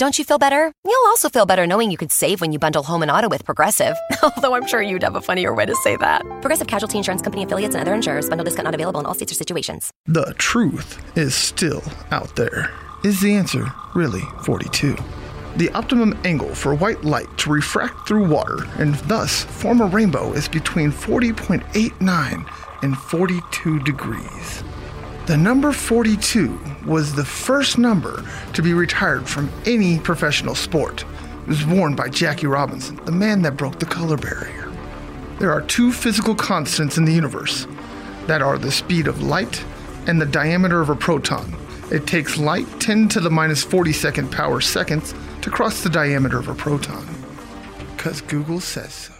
Don't you feel better? You'll also feel better knowing you could save when you bundle home and auto with Progressive. Although I'm sure you'd have a funnier way to say that. Progressive Casualty Insurance Company affiliates and other insurers. Bundle discount not available in all states or situations. The truth is still out there. Is the answer really 42? The optimum angle for white light to refract through water and thus form a rainbow is between 40.89 and 42 degrees. The number 42 was the first number to be retired from any professional sport. It was worn by Jackie Robinson, the man that broke the color barrier. There are two physical constants in the universe that are the speed of light and the diameter of a proton. It takes light 10 to the minus 42nd power seconds to cross the diameter of a proton. Because Google says so.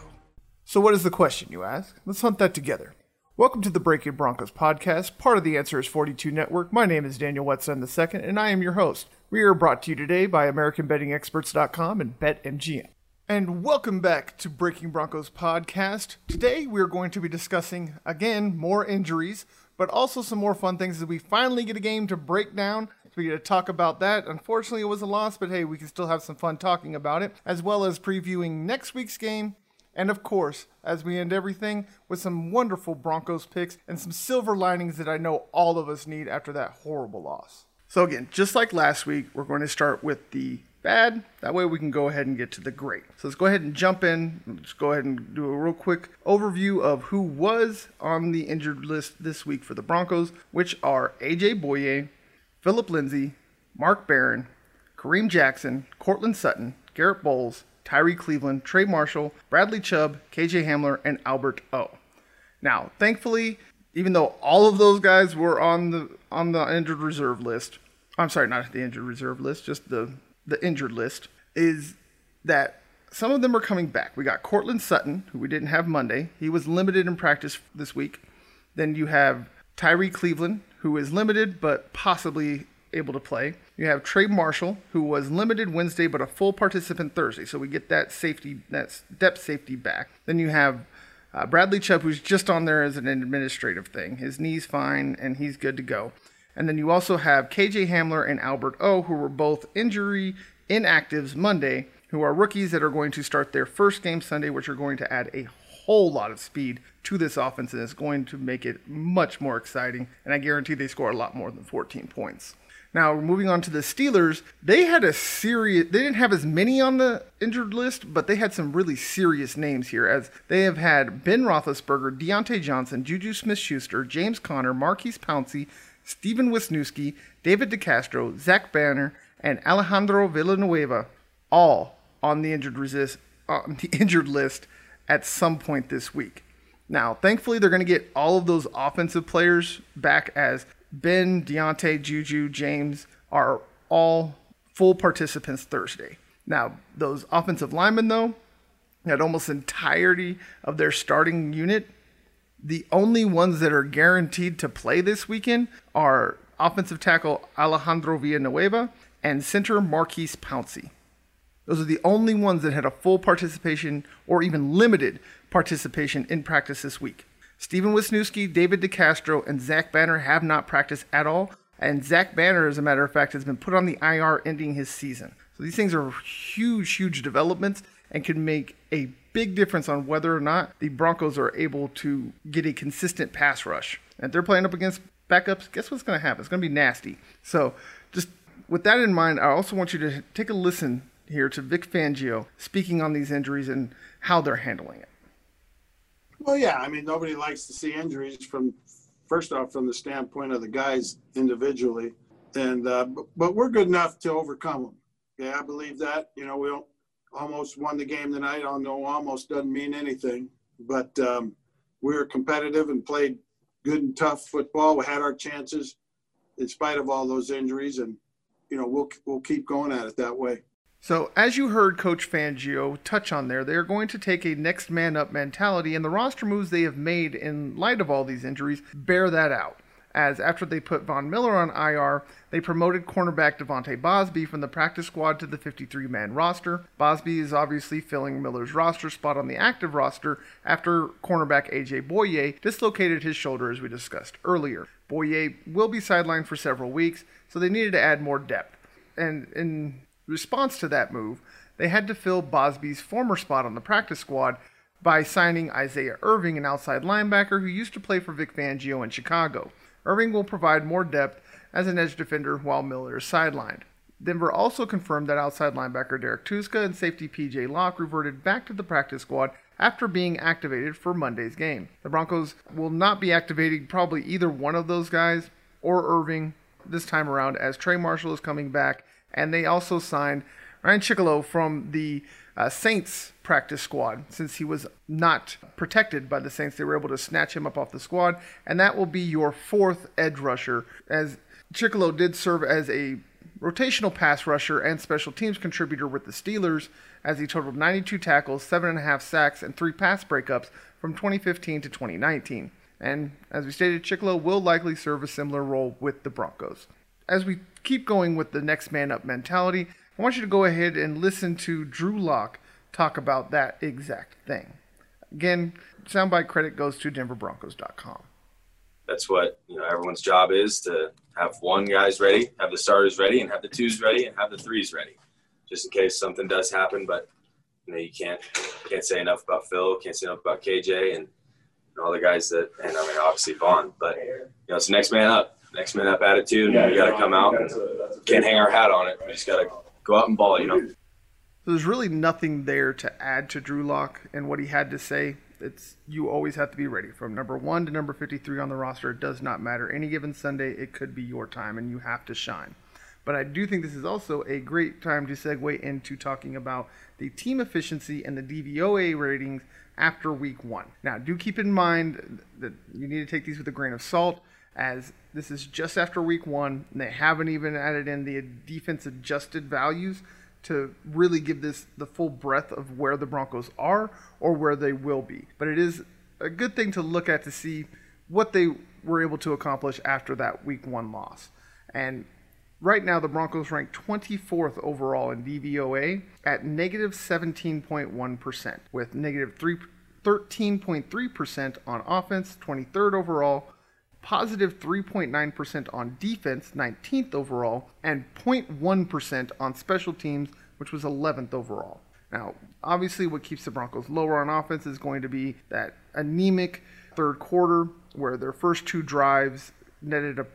So, what is the question, you ask? Let's hunt that together. Welcome to the Breakin' Broncos podcast, part of the Answer is 42 Network. My name is Daniel Wetson II, and I am your host. We are brought to you today by AmericanBettingExperts.com and BetMGM. And welcome back to Breakin' Broncos podcast. Today we are going to be discussing, again, more injuries, but also some more fun things as we finally get a game to break down. So we get to talk about that. Unfortunately, it was a loss, but hey, we can still have some fun talking about it, as well as previewing next week's game and of course, as we end everything with some wonderful Broncos picks and some silver linings that I know all of us need after that horrible loss. So, again, just like last week, we're going to start with the bad. That way we can go ahead and get to the great. So let's go ahead and jump in. Let's go ahead and do a real quick overview of who was on the injured list this week for the Broncos, which are AJ Bouye, Philip Lindsay, Mark Barron, Kareem Jackson, Courtland Sutton, Garrett Bolles, Tyrie Cleveland, Trey Marshall, Bradley Chubb, KJ Hamler, and Albert O. Now, thankfully, even though all of those guys were on the on the injured reserve list, I'm sorry, not the injured reserve list, just the the injured list, is that some of them are coming back. We got Courtland Sutton, who we didn't have Monday. He was limited in practice this week. Then you have Tyrie Cleveland, who is limited but possibly able to play. You have Trey Marshall, who was limited Wednesday but a full participant Thursday, so we get that safety, that depth safety back. Then you have uh, Bradley Chubb, who's just on there as an administrative thing. His knee's fine and he's good to go. And then you also have KJ Hamler and Albert O, who were both injury inactives Monday, who are rookies that are going to start their first game Sunday, which are going to add a whole lot of speed to this offense and it's going to make it much more exciting. And I guarantee they score a lot more than 14 points. Now, moving on to the Steelers, they had a serious, they didn't have as many on the injured list, but they had some really serious names here, as they have had Ben Roethlisberger, Diontae Johnson, Juju Smith Schuster, James Conner, Maurkice Pouncey, Stefen Wisniewski, David DeCastro, Zach Banner, and Alejandro Villanueva, all on the injured resist, on the injured list at some point this week. Now, thankfully, they're going to get all of those offensive players back as Ben, Diontae, Juju, James are all full participants Thursday. Now, those offensive linemen, though, had almost entirety of their starting unit. The only ones that are guaranteed to play this weekend are offensive tackle Alejandro Villanueva and center Maurkice Pouncey. Those are the only ones that had a full participation or even limited participation in practice this week. Stefen Wisniewski, David DeCastro, and Zach Banner have not practiced at all. And Zach Banner, as a matter of fact, has been put on the IR ending his season. So these things are huge, huge developments and can make a big difference on whether or not the Broncos are able to get a consistent pass rush. And if they're playing up against backups, guess what's going to happen? It's going to be nasty. So just with that in mind, I also want you to take a listen here to Vic Fangio speaking on these injuries and how they're handling it. Well, yeah. I mean, nobody likes to see injuries from, first off, from the standpoint of the guys individually. And, uh, but, but we're good enough to overcome them. Yeah, I believe that. You know, we almost won the game tonight. I know almost doesn't mean anything, but um, we were competitive and played good and tough football. We had our chances in spite of all those injuries, and you know we'll we'll keep going at it that way. So, as you heard Coach Fangio touch on there, they are going to take a next man up mentality, and the roster moves they have made in light of all these injuries bear that out. as after they put Von Miller on IR, they promoted cornerback De'Vante Bausby from the practice squad to the 53 man roster. Bausby is obviously filling Miller's roster spot on the active roster after cornerback AJ Bouye dislocated his shoulder, as we discussed earlier. Bouye will be sidelined for several weeks, so they needed to add more depth. And in response to that move, they had to fill Bausby's former spot on the practice squad by signing Isaiah Irving, an outside linebacker who used to play for Vic Fangio in Chicago. Irving will provide more depth as an edge defender while Miller is sidelined. Denver also confirmed that outside linebacker Derrek Tuszka and safety PJ Locke reverted back to the practice squad after being activated for Monday's game. The Broncos will not be activating probably either one of those guys or Irving this time around as Trey Marshall is coming back, and they also signed Ryan Chickillo from the uh, Saints practice squad since he was not protected by the Saints. They were able to snatch him up off the squad, and that will be your fourth edge rusher. As Chickillo did serve as a rotational pass rusher and special teams contributor with the Steelers, as he totaled 92 tackles, 7.5 sacks, and 3 pass breakups from 2015 to 2019. And as we stated, Chickillo will likely serve a similar role with the Broncos. As we keep going with the next man up mentality, I want you to go ahead and listen to Drew Lock talk about that exact thing. Again, soundbite credit goes to denverbroncos.com. That's what you know. Everyone's job is to have one guys ready, have the starters ready, and have the twos ready, and have the threes ready, just in case something does happen. But you know, you can't can't say enough about Phil, can't say enough about KJ, and all the guys that, and I mean obviously Von. But you know, it's next man up, next man up attitude, and we got to come out and can't hang our hat on it. We just got to go out and ball, you know. So there's really nothing there to add to Drew Lock and what he had to say. It's you always have to be ready from number one to number 53 on the roster. It does not matter. Any given Sunday, it could be your time, and you have to shine. But I do think this is also a great time to segue into talking about the team efficiency and the DVOA ratings after week one. Now, do keep in mind that you need to take these with a grain of salt, as this is just after week one, and they haven't even added in the defense adjusted values to really give this the full breadth of where the Broncos are or where they will be. But it is a good thing to look at to see what they were able to accomplish after that week one loss. And right now, the Broncos rank 24th overall in DVOA at negative 17.1, with negative 3, 13.3% on offense, 23rd overall, positive 3.9% on defense, 19th overall, and 0.1% on special teams, which was 11th overall. Now, obviously, what keeps the Broncos lower on offense is going to be that anemic third quarter where their first two drives netted a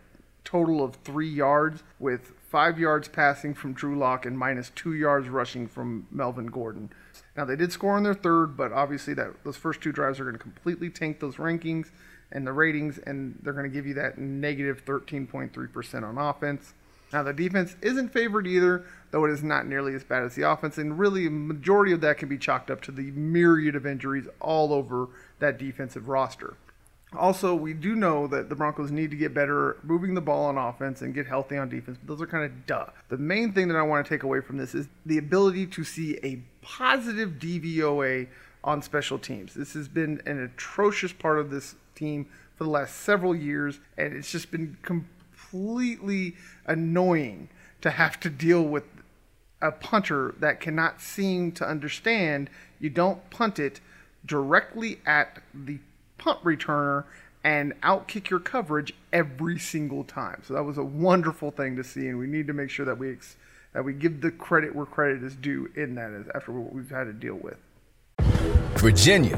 total of three yards, with five yards passing from Drew Lock and minus two yards rushing from Melvin Gordon. Now, they did score on their third, but obviously, that those first two drives are going to completely tank those rankings and the ratings, and they're going to give you that negative 13.3% on offense. Now, the defense isn't favored either, though it is not nearly as bad as the offense, and really, a majority of that can be chalked up to the myriad of injuries all over that defensive roster. Also, we do know that the Broncos need to get better moving the ball on offense and get healthy on defense, but those are kind of duh. The main thing that I want to take away from this is the ability to see a positive DVOA on special teams. This has been an atrocious part of this team for the last several years, and it's just been completely annoying to have to deal with a punter that cannot seem to understand you don't punt it directly at the punt returner and outkick your coverage every single time. So that was a wonderful thing to see, and we need to make sure that we ex- that we give the credit where credit is due in that after what we've had to deal with. Virginia,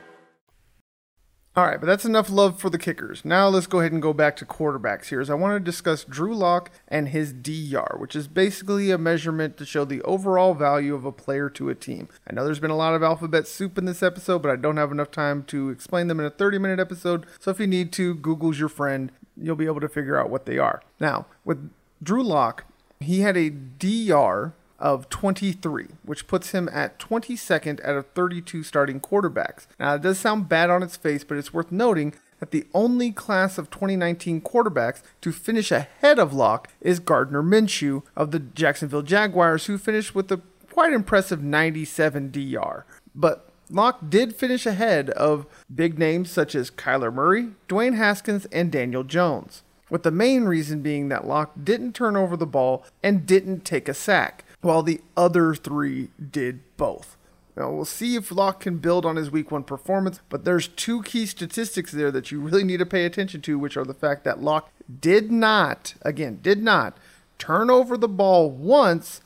All right, but that's enough love for the kickers. Now let's go ahead and go back to quarterbacks here. As I want to discuss Drew Lock and his DYAR, which is basically a measurement to show the overall value of a player to a team. I know there's been a lot of alphabet soup in this episode, but I don't have enough time to explain them in a 30 minute episode. So if you need to, Google's your friend. you'll be able to figure out what they are. Now, with Drew Lock, he had a DYAR of 23, which puts him at 22nd out of 32 starting quarterbacks. Now, it does sound bad on its face, but it's worth noting that the only class of 2019 quarterbacks to finish ahead of Lock is Gardner Minshew of the Jacksonville Jaguars, who finished with a quite impressive 97 DYAR. But Lock did finish ahead of big names such as Kyler Murray, Dwayne Haskins, and Daniel Jones. With the main reason being that Lock didn't turn over the ball and didn't take a sack, while the other three did both. Now, we'll see if Lock can build on his week one performance, but there's two key statistics there that you really need to pay attention to, which are the fact that Lock did not, again, did not turn over the ball once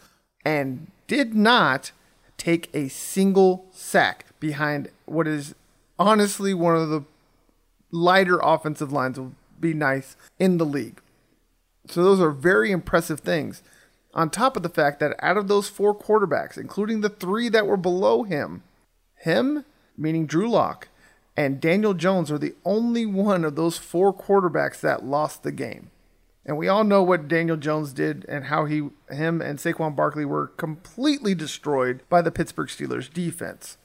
and did not take a single sack behind what is honestly one of the lighter offensive lines will be nice in the league. So those are very impressive things. On top of the fact that out of those four quarterbacks, including the three that were below him, him, meaning Drew Lock, and Daniel Jones are the only one of those four quarterbacks that lost the game. And we all know what Daniel Jones did and how he him and Saquon Barkley were completely destroyed by the Pittsburgh Steelers defense.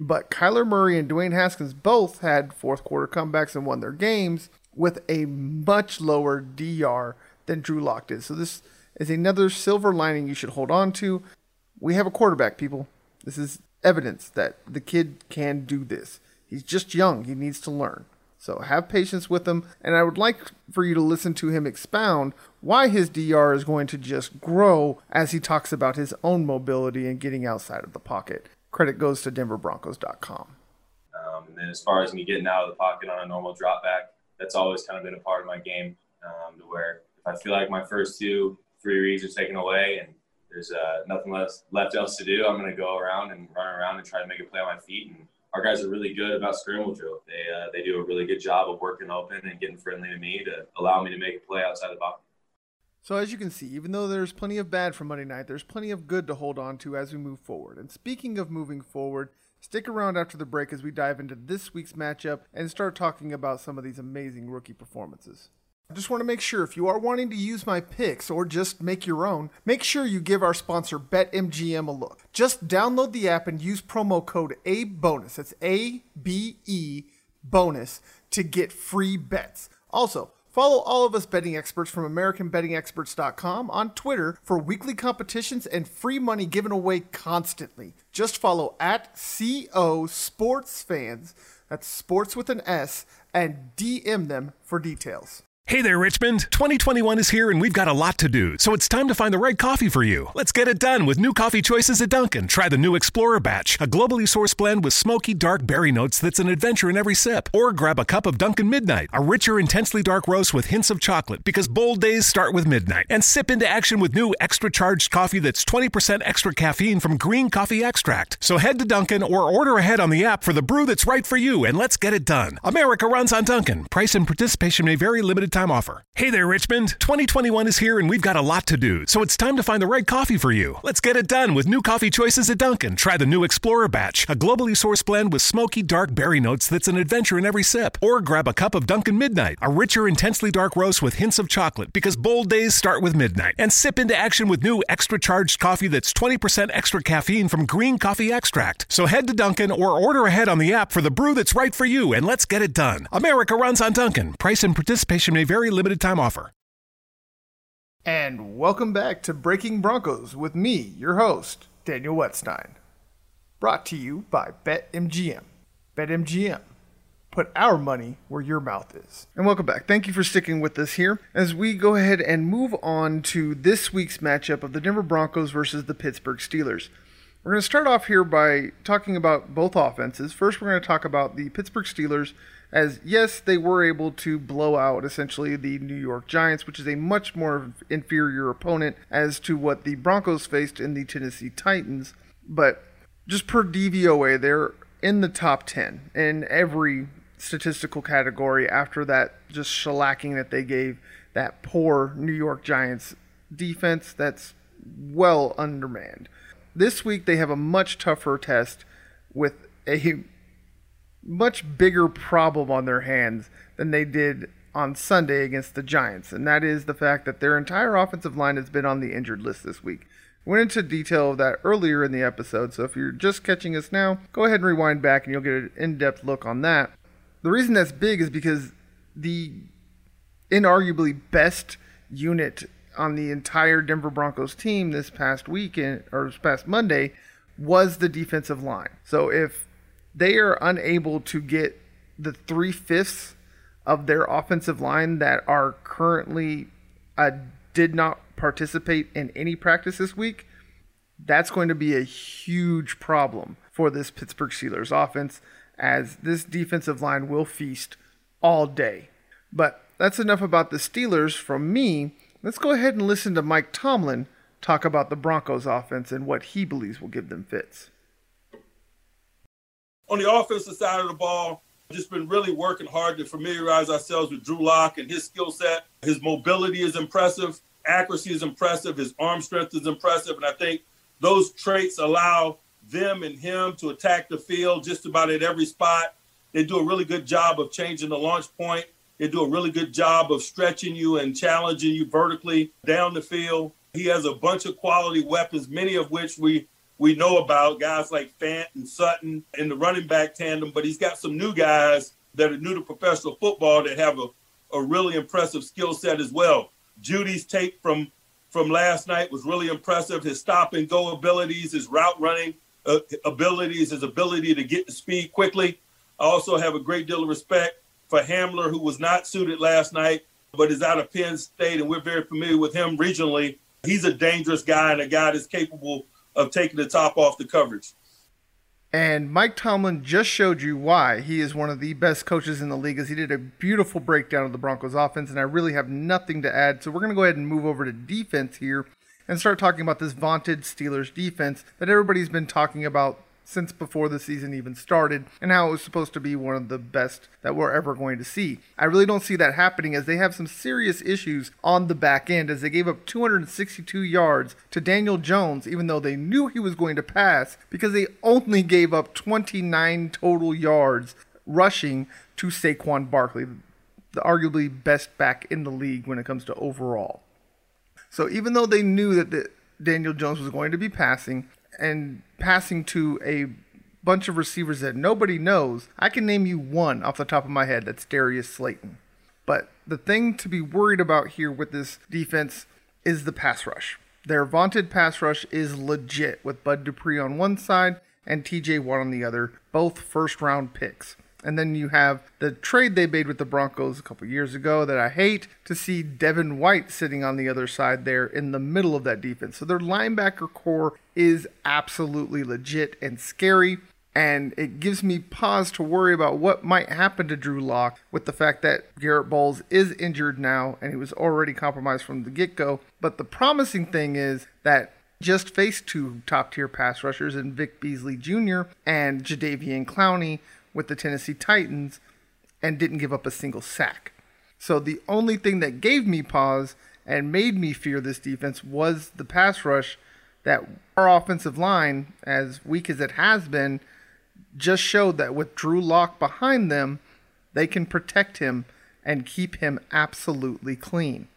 But Kyler Murray and Dwayne Haskins both had fourth quarter comebacks and won their games with a much lower DYAR than Drew Lock did. So this is another silver lining you should hold on to. We have a quarterback, people. This is evidence that the kid can do this. He's just young. He needs to learn. So have patience with him, and I would like for you to listen to him expound why his DYAR is going to just grow as he talks about his own mobility and getting outside of the pocket. Credit goes to DenverBroncos.com. Um, and then as far as me getting out of the pocket on a normal drop back, that's always kind of been a part of my game. Um, to where if I feel like my first two, three reads are taken away and there's uh, nothing less left else to do, I'm going to go around and run around and try to make a play on my feet and our guys are really good about scramble drill. They uh, they do a really good job of working open and getting friendly to me to allow me to make a play outside the box. So as you can see, even though there's plenty of bad from Monday night, there's plenty of good to hold on to as we move forward. And speaking of moving forward, stick around after the break as we dive into this week's matchup and start talking about some of these amazing rookie performances. I just want to make sure if you are wanting to use my picks or just make your own, make sure you give our sponsor BetMGM a look. Just download the app and use promo code ABEBONUS. That's A B E bonus to get free bets. Also, follow all of us betting experts from AmericanBettingExperts.com on Twitter for weekly competitions and free money given away constantly. Just follow at CO Sports Fans, that's sports with an S, and DM them for details. Hey there, Richmond. 2021 is here and we've got a lot to do, so it's time to find the right coffee for you. Let's get it done with new coffee choices at Dunkin'. Try the new Explorer batch, a globally sourced blend with smoky, dark berry notes that's an adventure in every sip. Or grab a cup of Dunkin' Midnight, a richer, intensely dark roast with hints of chocolate because bold days start with midnight. And sip into action with new extra charged coffee that's 20% extra caffeine from green coffee extract. So head to Dunkin' or order ahead on the app for the brew that's right for you and let's get it done. America runs on Dunkin'. Price and participation may vary, limited time offer. Hey there, Richmond. 2021 is here and we've got a lot to do, so it's time to find the right coffee for you. Let's get it done with new coffee choices at Dunkin'. Try the new Explorer batch, a globally sourced blend with smoky, dark berry notes that's an adventure in every sip. Or grab a cup of Dunkin' Midnight, a richer, intensely dark roast with hints of chocolate because bold days start with midnight. And sip into action with new extra charged coffee that's 20% extra caffeine from green coffee extract. So head to Dunkin' or order ahead on the app for the brew that's right for you and let's get it done. America runs on Dunkin'. Price and participation may vary, limited time offer. And welcome back to Breakin' Broncos with me, your host, Daniel Wetstein. Brought to you by BetMGM. BetMGM. Put our money where your mouth is. And welcome back. Thank you for sticking with us here as we go ahead and move on to this week's matchup of the Denver Broncos versus the Pittsburgh Steelers. We're going to start off here by talking about both offenses. First, we're going to talk about the Pittsburgh Steelers as yes, they were able to blow out essentially the New York Giants, which is a much more inferior opponent as to what the Broncos faced in the Tennessee Titans. But just per DVOA, they're in the top 10 in every statistical category after that just shellacking that they gave that poor New York Giants defense that's well undermanned. This week they have a much tougher test with a much bigger problem on their hands than they did on Sunday against the Giants, and that is the fact that their entire offensive line has been on the injured list this week. Went into detail of that earlier in the episode, so if you're just catching us now, go ahead and rewind back and you'll get an in depth look on that. The reason that's big is because the inarguably best unit on the entire Denver Broncos team this past weekend or this past Monday was the defensive line. So if they are unable to get the three fifths of their offensive line that are currently uh, did not participate in any practice this week, that's going to be a huge problem for this Pittsburgh Steelers offense as this defensive line will feast all day. But that's enough about the Steelers from me. Let's go ahead and listen to Mike Tomlin talk about the Broncos offense and what he believes will give them fits. On the offensive side of the ball, just been really working hard to familiarize ourselves with Drew Lock and his skill set. His mobility is impressive, accuracy is impressive, his arm strength is impressive, and I think those traits allow them and him to attack the field just about at every spot. They do a really good job of changing the launch point. They do a really good job of stretching you and challenging you vertically down the field. He has a bunch of quality weapons, many of which we we know about, guys like Fant and Sutton in the running back tandem, but he's got some new guys that are new to professional football that have a, a really impressive skill set as well. Jeudy's tape from from last night was really impressive. His stop and go abilities, his route running uh, abilities, his ability to get to speed quickly. I also have a great deal of respect for Hamler, who was not suited last night, but is out of Penn State, and we're very familiar with him regionally. He's a dangerous guy and a guy that's capable of taking the top off the coverage. And Mike Tomlin just showed you why he is one of the best coaches in the league, as he did a beautiful breakdown of the Broncos offense, and I really have nothing to add. So we're going to go ahead and move over to defense here and start talking about this vaunted Steelers defense that everybody's been talking about since before the season even started and how it was supposed to be one of the best that we're ever going to see. I really don't see that happening as they have some serious issues on the back end as they gave up 262 yards to Daniel Jones even though they knew he was going to pass because they only gave up 29 total yards rushing to Saquon Barkley, the arguably best back in the league when it comes to overall. So even though they knew that the, Daniel Jones was going to be passing, and passing to a bunch of receivers that nobody knows, I can name you one off the top of my head that's Darius Slayton. But the thing to be worried about here with this defense is the pass rush. Their vaunted pass rush is legit with Bud Dupree on one side and TJ Watt on the other, both first round picks. And then you have the trade they made with the Broncos a couple years ago that I hate to see Devin White sitting on the other side there in the middle of that defense. So their linebacker core is absolutely legit and scary. And it gives me pause to worry about what might happen to Drew Lock with the fact that Garrett Bolles is injured now and he was already compromised from the get go. But the promising thing is that just faced two top tier pass rushers in Vic Beasley Jr. and Jadeveon Clowney with the Tennessee Titans and didn't give up a single sack. So the only thing that gave me pause and made me fear this defense was the pass rush that our offensive line, as weak as it has been, just showed that with Drew Lock behind them, they can protect him and keep him absolutely clean.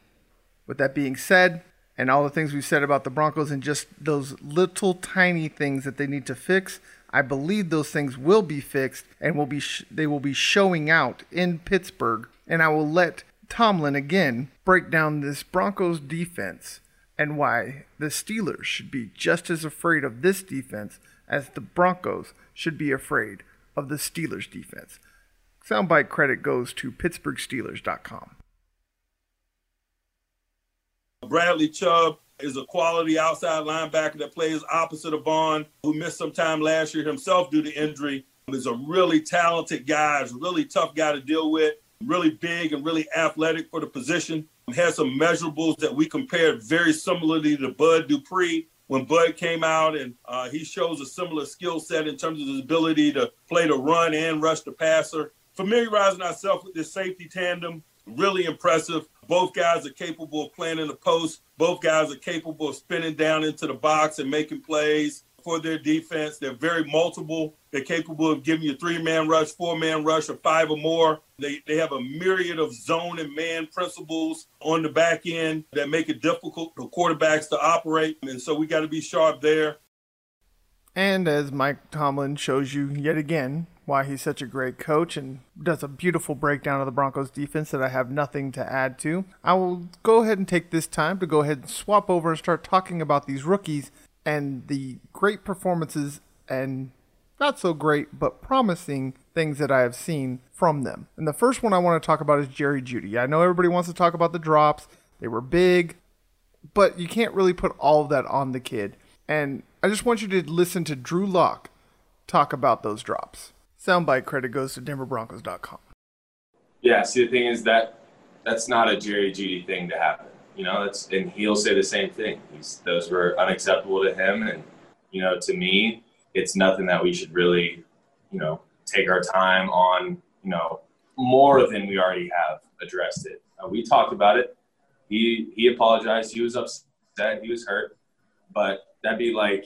With that being said, and all the things we've said about the Broncos and just those little tiny things that they need to fix, I believe those things will be fixed and will be sh- they will be showing out in Pittsburgh. And I will let Tomlin again break down this Broncos defense and why the Steelers should be just as afraid of this defense as the Broncos should be afraid of the Steelers defense. Soundbite credit goes to PittsburghSteelers.com. Bradley Chubb is a quality outside linebacker that plays opposite of Von, who missed some time last year himself due to injury. Is a really talented guy, is a really tough guy to deal with, really big and really athletic for the position. Has some measurables that we compared very similarly to Bud Dupree when Bud came out, and uh, he shows a similar skill set in terms of his ability to play the run and rush the passer. Familiarizing ourselves with this safety tandem, really impressive. Both guys are capable of playing in the post. Both guys are capable of spinning down into the box and making plays. for their defense. They're very multiple. They're capable of giving you three man rush, four man rush, or five or more. They, they have a myriad of zone and man principles on the back end that make it difficult for quarterbacks to operate. And so we got to be sharp there. And as Mike Tomlin shows you yet again why he's such a great coach and does a beautiful breakdown of the Broncos defense that I have nothing to add to, I will go ahead and take this time to go ahead and swap over and start talking about these rookies and the great performances and not so great but promising things that I have seen from them. And the first one I want to talk about is Jerry Jeudy. I know everybody wants to talk about the drops. They were big, but you can't really put all of that on the kid. And I just want you to listen to Drew Lock talk about those drops. Soundbite credit goes to DenverBroncos.com. Yeah, see, the thing is that that's not a Jerry Jeudy thing to happen. You know, that's and he'll say the same thing. He's those were unacceptable to him, and you know, to me, it's nothing that we should really, you know, take our time on. You know, more than we already have addressed it. Uh, we talked about it. He he apologized. He was upset. He was hurt, but that'd be like,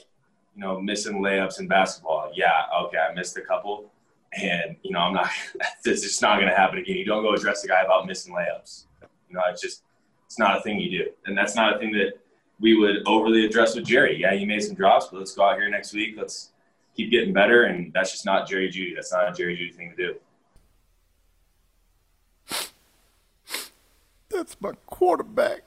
you know, missing layups in basketball. Yeah, okay, I missed a couple, and you know, I'm not. It's just not going to happen again. You don't go address a guy about missing layups. You know, it's just it's not a thing you do, and that's not a thing that we would overly address with Jerry. Yeah, you made some drops, but let's go out here next week. Let's keep getting better, and that's just not Jerry Jeudy. That's not a Jerry Jeudy thing to do. That's my quarterback.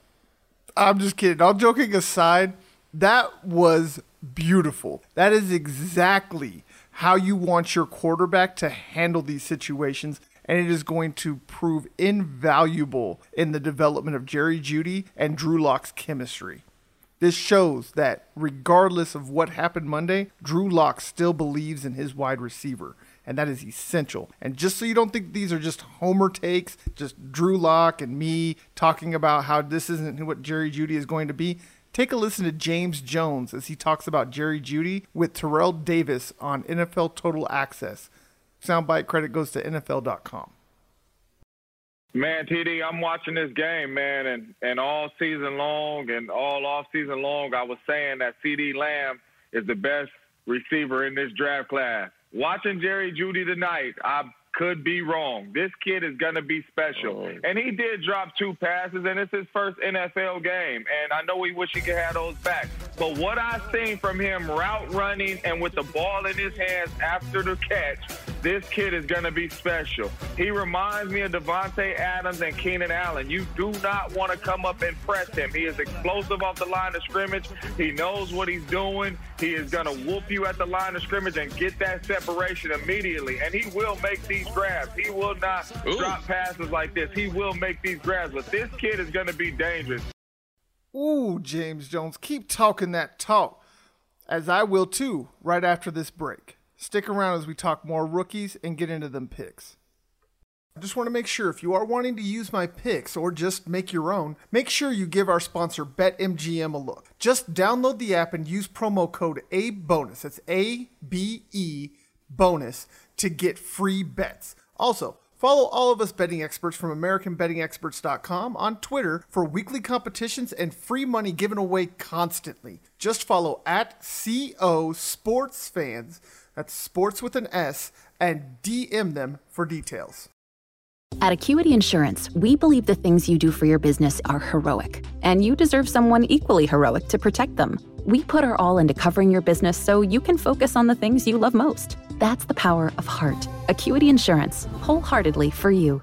I'm just kidding. All joking aside, that was beautiful. That is exactly how you want your quarterback to handle these situations and it is going to prove invaluable in the development of Jerry Jeudy and Drew Lock's chemistry. This shows that regardless of what happened Monday, Drew Lock still believes in his wide receiver, and that is essential. And just so you don't think these are just homer takes, just Drew Lock and me talking about how this isn't what Jerry Jeudy is going to be, take a listen to James Jones as he talks about Jerry Jeudy with Terrell Davis on NFL Total Access. Soundbite credit goes to NFL.com. Man, TD, I'm watching this game, man, and, and all season long and all off season long, I was saying that CeeDee Lamb is the best receiver in this draft class. Watching Jerry Jeudy tonight, I could be wrong. This kid is going to be special. Oh. And he did drop two passes, and it's his first NFL game. And I know we wish he could have those back. But what I've seen from him route running and with the ball in his hands after the catch, this kid is going to be special. He reminds me of Davante Adams and Keenan Allen. You do not want to come up and press him. He is explosive off the line of scrimmage. He knows what he's doing. He is going to whoop you at the line of scrimmage and get that separation immediately. And he will make these grabs. He will not Ooh. drop passes like this. He will make these grabs. But this kid is going to be dangerous. Ooh, James Jones, keep talking that talk, as I will too, right after this break. Stick around as we talk more rookies and get into them picks. I just want to make sure if you are wanting to use my picks or just make your own, make sure you give our sponsor BetMGM a look. Just download the app and use promo code ABEBONUS. That's A B E bonus to get free bets. Also, follow all of us betting experts from AmericanBettingExperts.com on Twitter for weekly competitions and free money given away constantly. Just follow at CO Sports Fans, that's sports with an S, and DM them for details. At Acuity Insurance, we believe the things you do for your business are heroic, and you deserve someone equally heroic to protect them. We put our all into covering your business so you can focus on the things you love most. That's the power of heart. Acuity Insurance, wholeheartedly for you.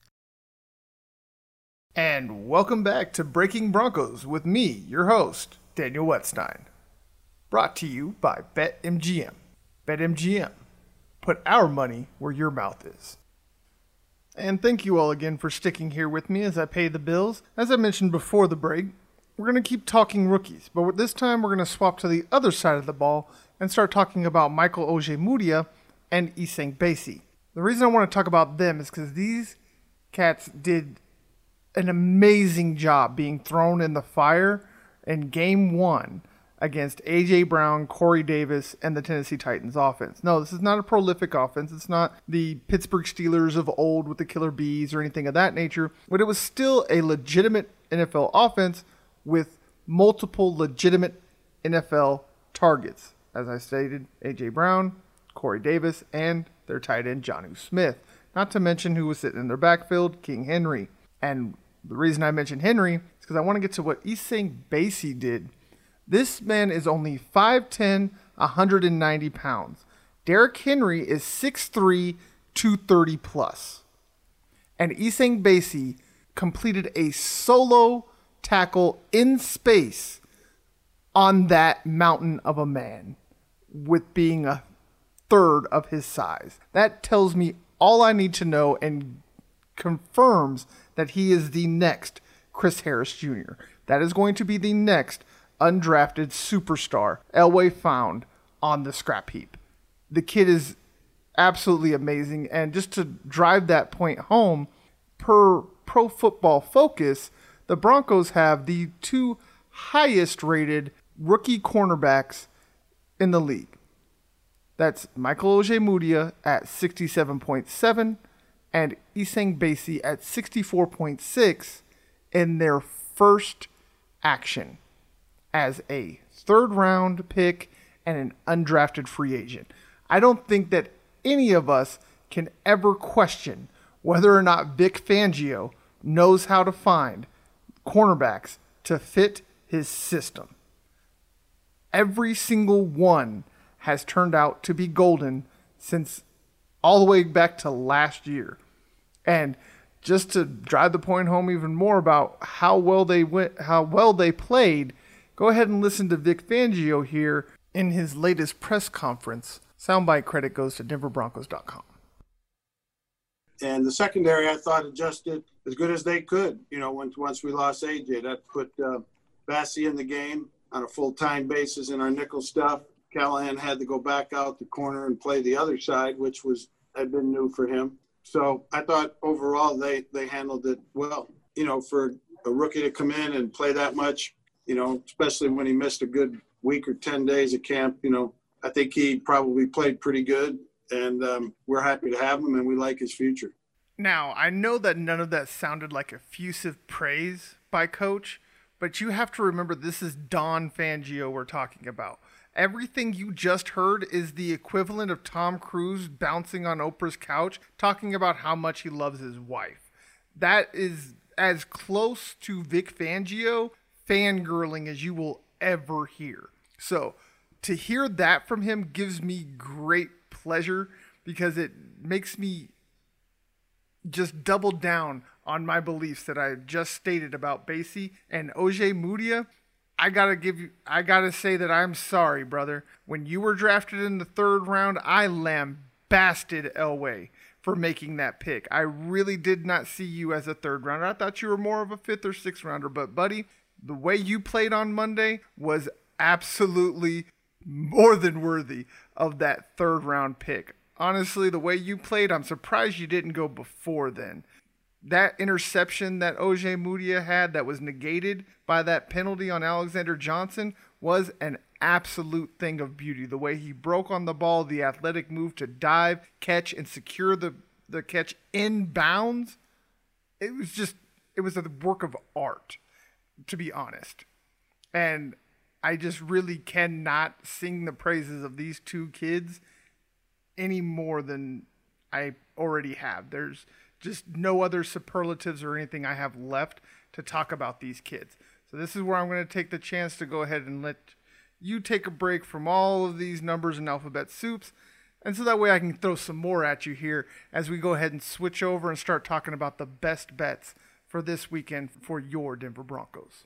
And welcome back to Breakin' Broncos with me, your host, Daniel Wetstein. Brought to you by BetMGM. BetMGM. Put our money where your mouth is. And thank you all again for sticking here with me as I pay the bills. As I mentioned before the break, we're going to keep talking rookies, but this time we're going to swap to the other side of the ball and start talking about Michael Ojemudia and Essang Bassey. The reason I want to talk about them is because these cats did an amazing job being thrown in the fire in game one against A.J. Brown, Corey Davis, and the Tennessee Titans offense. No, this is not a prolific offense. It's not the Pittsburgh Steelers of old with the killer bees or anything of that nature, but it was still a legitimate NFL offense with multiple legitimate NFL targets. As I stated, A.J. Brown, Corey Davis, and their tight end, Jonnu Smith. Not to mention who was sitting in their backfield, King Henry. And the reason I mentioned Henry is because I want to get to what Essang Bassey did this man is only 5'10, 190 pounds. Derrick Henry is 6'3, 230 plus. And Essang Bassey completed a solo tackle in space on that mountain of a man with being a third of his size. That tells me all I need to know and confirms that he is the next Chris Harris Jr. That is going to be the next undrafted superstar Elway found on the scrap heap. The kid is absolutely amazing. And just to drive that point home, per pro football focus, the Broncos have the two highest rated rookie cornerbacks in the league. That's Michael Ojemudia at 67.7 and Essang Bassey at 64.6 in their first action as a third round pick and an undrafted free agent. I don't think that any of us can ever question whether or not Vic Fangio knows how to find cornerbacks to fit his system. Every single one has turned out to be golden since all the way back to last year. And just to drive the point home even more about how well they went, how well they played, Go ahead and listen to Vic Fangio here in his latest press conference. Soundbite credit goes to DenverBroncos.com. And the secondary, I thought, adjusted as good as they could. You know, once once we lost AJ, that put uh, Bassey in the game on a full time basis in our nickel stuff. Callahan had to go back out the corner and play the other side, which was had been new for him. So I thought overall they they handled it well. You know, for a rookie to come in and play that much, you know, especially when he missed a good week or 10 days of camp, you know, I think he probably played pretty good. And um, we're happy to have him and we like his future. Now, I know that none of that sounded like effusive praise by coach, but you have to remember this is Don Fangio we're talking about. Everything you just heard is the equivalent of Tom Cruise bouncing on Oprah's couch talking about how much he loves his wife. That is as close to Vic Fangio fangirling as you will ever hear. So to hear that from him gives me great pleasure because it makes me just double down on my beliefs that I just stated about Bassey and Ojemudia. I gotta give you, I gotta say that I'm sorry, brother. When you were drafted in the third round, I lambasted Elway for making that pick. I really did not see you as a third rounder. I thought you were more of a fifth or sixth rounder. But, buddy, the way you played on Monday was absolutely more than worthy of that third round pick. Honestly, the way you played, I'm surprised you didn't go before then. That interception that Ojemudia had that was negated by that penalty on Alexander Johnson was an absolute thing of beauty. The way he broke on the ball, the athletic move to dive, catch, and secure the, the catch in bounds. It was just, it was a work of art to be honest. And I just really cannot sing the praises of these two kids any more than I already have. There's just no other superlatives or anything I have left to talk about these kids. So this is where I'm going to take the chance to go ahead and let you take a break from all of these numbers and alphabet soups. And so that way I can throw some more at you here as we go ahead and switch over and start talking about the best bets for this weekend for your Denver Broncos.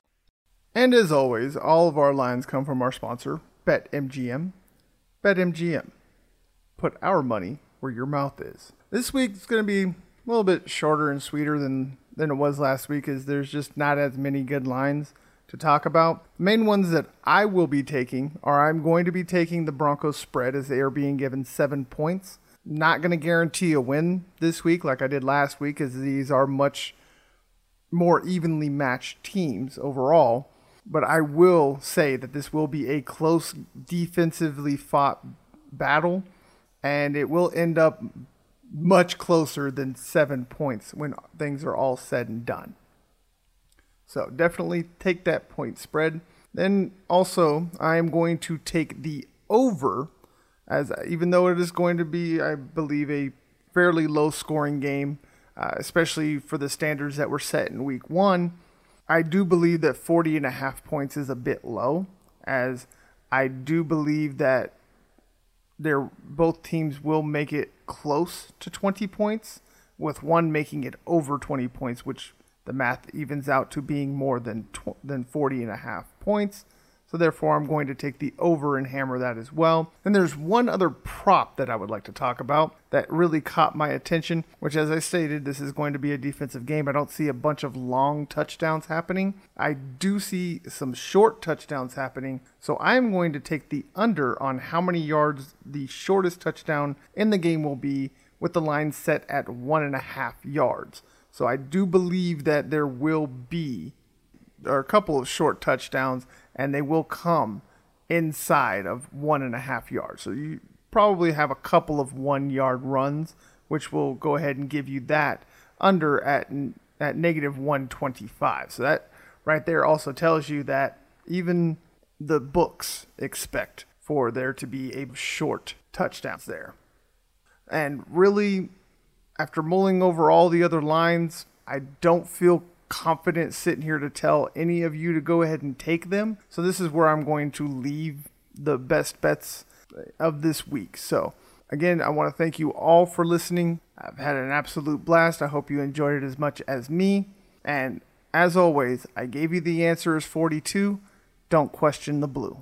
And as always, all of our lines come from our sponsor, BetMGM. BetMGM. Put our money where your mouth is. This week is going to be a little bit shorter and sweeter than, than it was last week, as there's just not as many good lines to talk about. The main ones that I will be taking are I'm going to be taking the Broncos spread as they are being given seven points. Not going to guarantee a win this week like I did last week, as these are much more evenly matched teams overall. But I will say that this will be a close, defensively fought battle, and it will end up much closer than seven points when things are all said and done. So definitely take that point spread. Then also, I am going to take the over, as even though it is going to be, I believe, a fairly low scoring game, uh, especially for the standards that were set in week one. I do believe that 40 and a half points is a bit low, as I do believe that they're, both teams will make it close to 20 points, with one making it over 20 points, which the math evens out to being more than tw- than 40 and a half points. So therefore, I'm going to take the over and hammer that as well. And there's one other prop that I would like to talk about that really caught my attention, which as I stated, this is going to be a defensive game. I don't see a bunch of long touchdowns happening. I do see some short touchdowns happening. So I'm going to take the under on how many yards the shortest touchdown in the game will be with the line set at one and a half yards. So I do believe that there will be a couple of short touchdowns, and they will come inside of one and a half yards. So you probably have a couple of one yard runs, which will go ahead and give you that under at at negative 125. So that right there also tells you that even the books expect for there to be a short touchdowns there. And really, after mulling over all the other lines, I don't feel confident sitting here to tell any of you to go ahead and take them. So this is where I'm going to leave the best bets of this week. So again, I want to thank you all for listening. I've had an absolute blast. I hope you enjoyed it as much as me. And as always, I gave you the answer is 42. Don't question the blue.